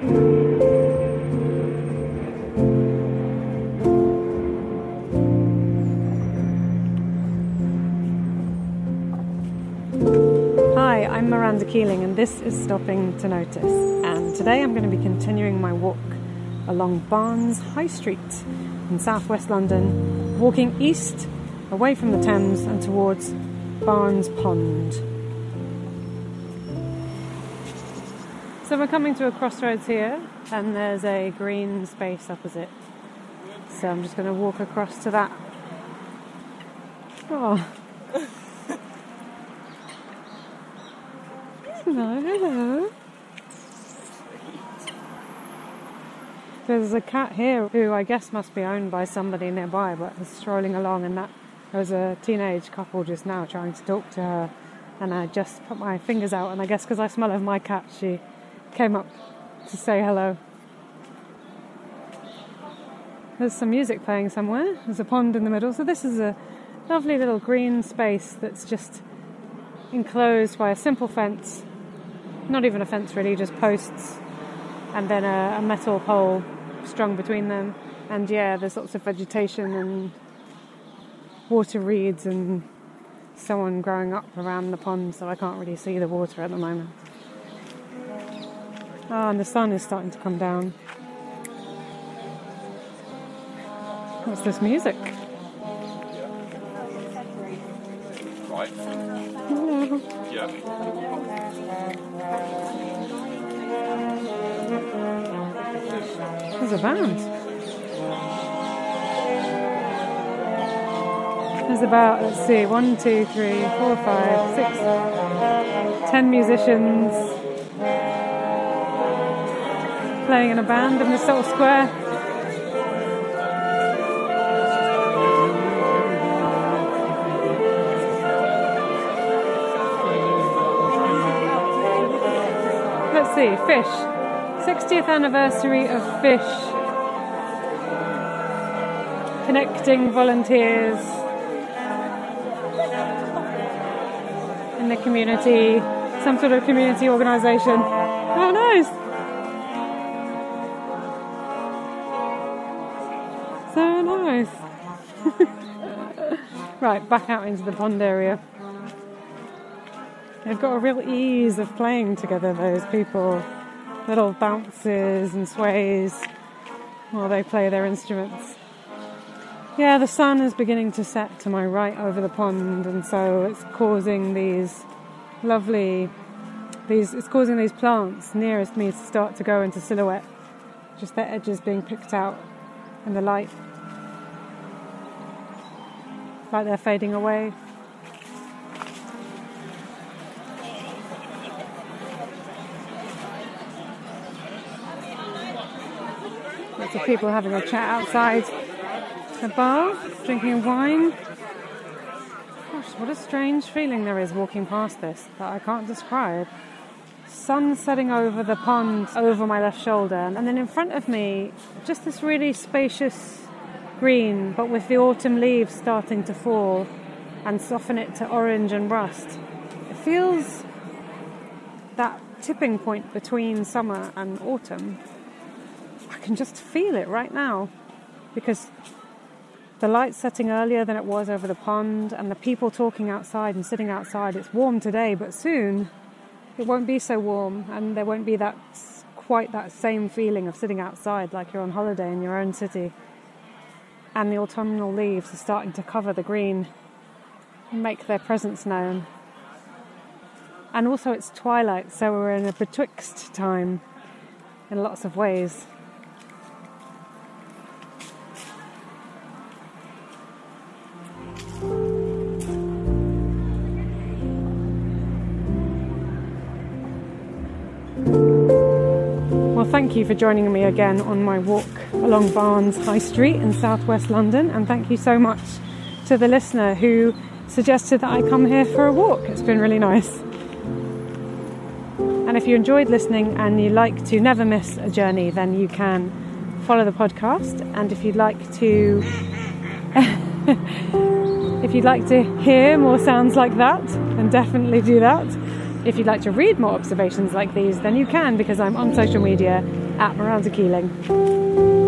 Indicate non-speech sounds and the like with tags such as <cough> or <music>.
Hi, I'm Miranda Keeling, and this is Stopping to Notice. And today I'm going to be continuing my walk along Barnes High Street in southwest London, walking east away from the Thames and towards Barnes Pond. So we're coming to a crossroads here, and there's a green space opposite. So I'm just going to walk across to that. Oh. Hello, hello. There's a cat here who I guess must be owned by somebody nearby, but is strolling along, and that there was a teenage couple just now trying to talk to her, and I just put my fingers out, and I guess because I smell of my cat, she came up to say hello. There's some music playing somewhere. There's a pond in the middle, so this is a lovely little green space that's just enclosed by a simple fence not even a fence really, just posts and then a, a metal pole strung between them. And yeah, there's lots of vegetation and water reeds and so on growing up around the pond, so I can't really see the water at the moment. Ah, and the sun is starting to come down. What's this music? Right. Hello. Yeah. There's a band. There's about, let's see, one, two, three, four, five, six, ten musicians playing in a band in this little square. Let's see, Fish. 60th anniversary of Fish. Connecting volunteers in the community, some sort of community organisation. Oh, nice! Right, back out into the pond area. They've got a real ease of playing together, those people. Little bounces and sways while they play their instruments. Yeah, the sun is beginning to set to my right over the pond, and so it's causing these lovely, these it's causing these plants nearest me to start to go into silhouette, just their edges being picked out in the light, like they're fading away. Lots of people having a chat outside the bar, drinking wine. Gosh, what a strange feeling there is walking past this that I can't describe. Sun setting over the pond over my left shoulder, and then in front of me, just this really spacious green, but with the autumn leaves starting to fall and soften it to orange and rust. It feels that tipping point between summer and autumn I can just feel it right now because the light's setting earlier than it was over the pond, and the people talking outside and sitting outside. It's warm today, but soon it won't be so warm, and there won't be that quite that same feeling of sitting outside like you're on holiday in your own city. And the autumnal leaves are starting to cover the green and make their presence known. And also, it's twilight, so we're in a betwixt time in lots of ways. Well, thank you for joining me again on my walk along Barnes High Street in southwest London, and thank you so much to the listener who suggested that I come here for a walk. It's been really nice. And if you enjoyed listening and you like to never miss a journey, then you can follow the podcast. And if you'd like to, <laughs> if you'd like to hear more sounds like that, then definitely do that. If you'd like to read more observations like these, then you can because I'm on social media at Miranda Keeling.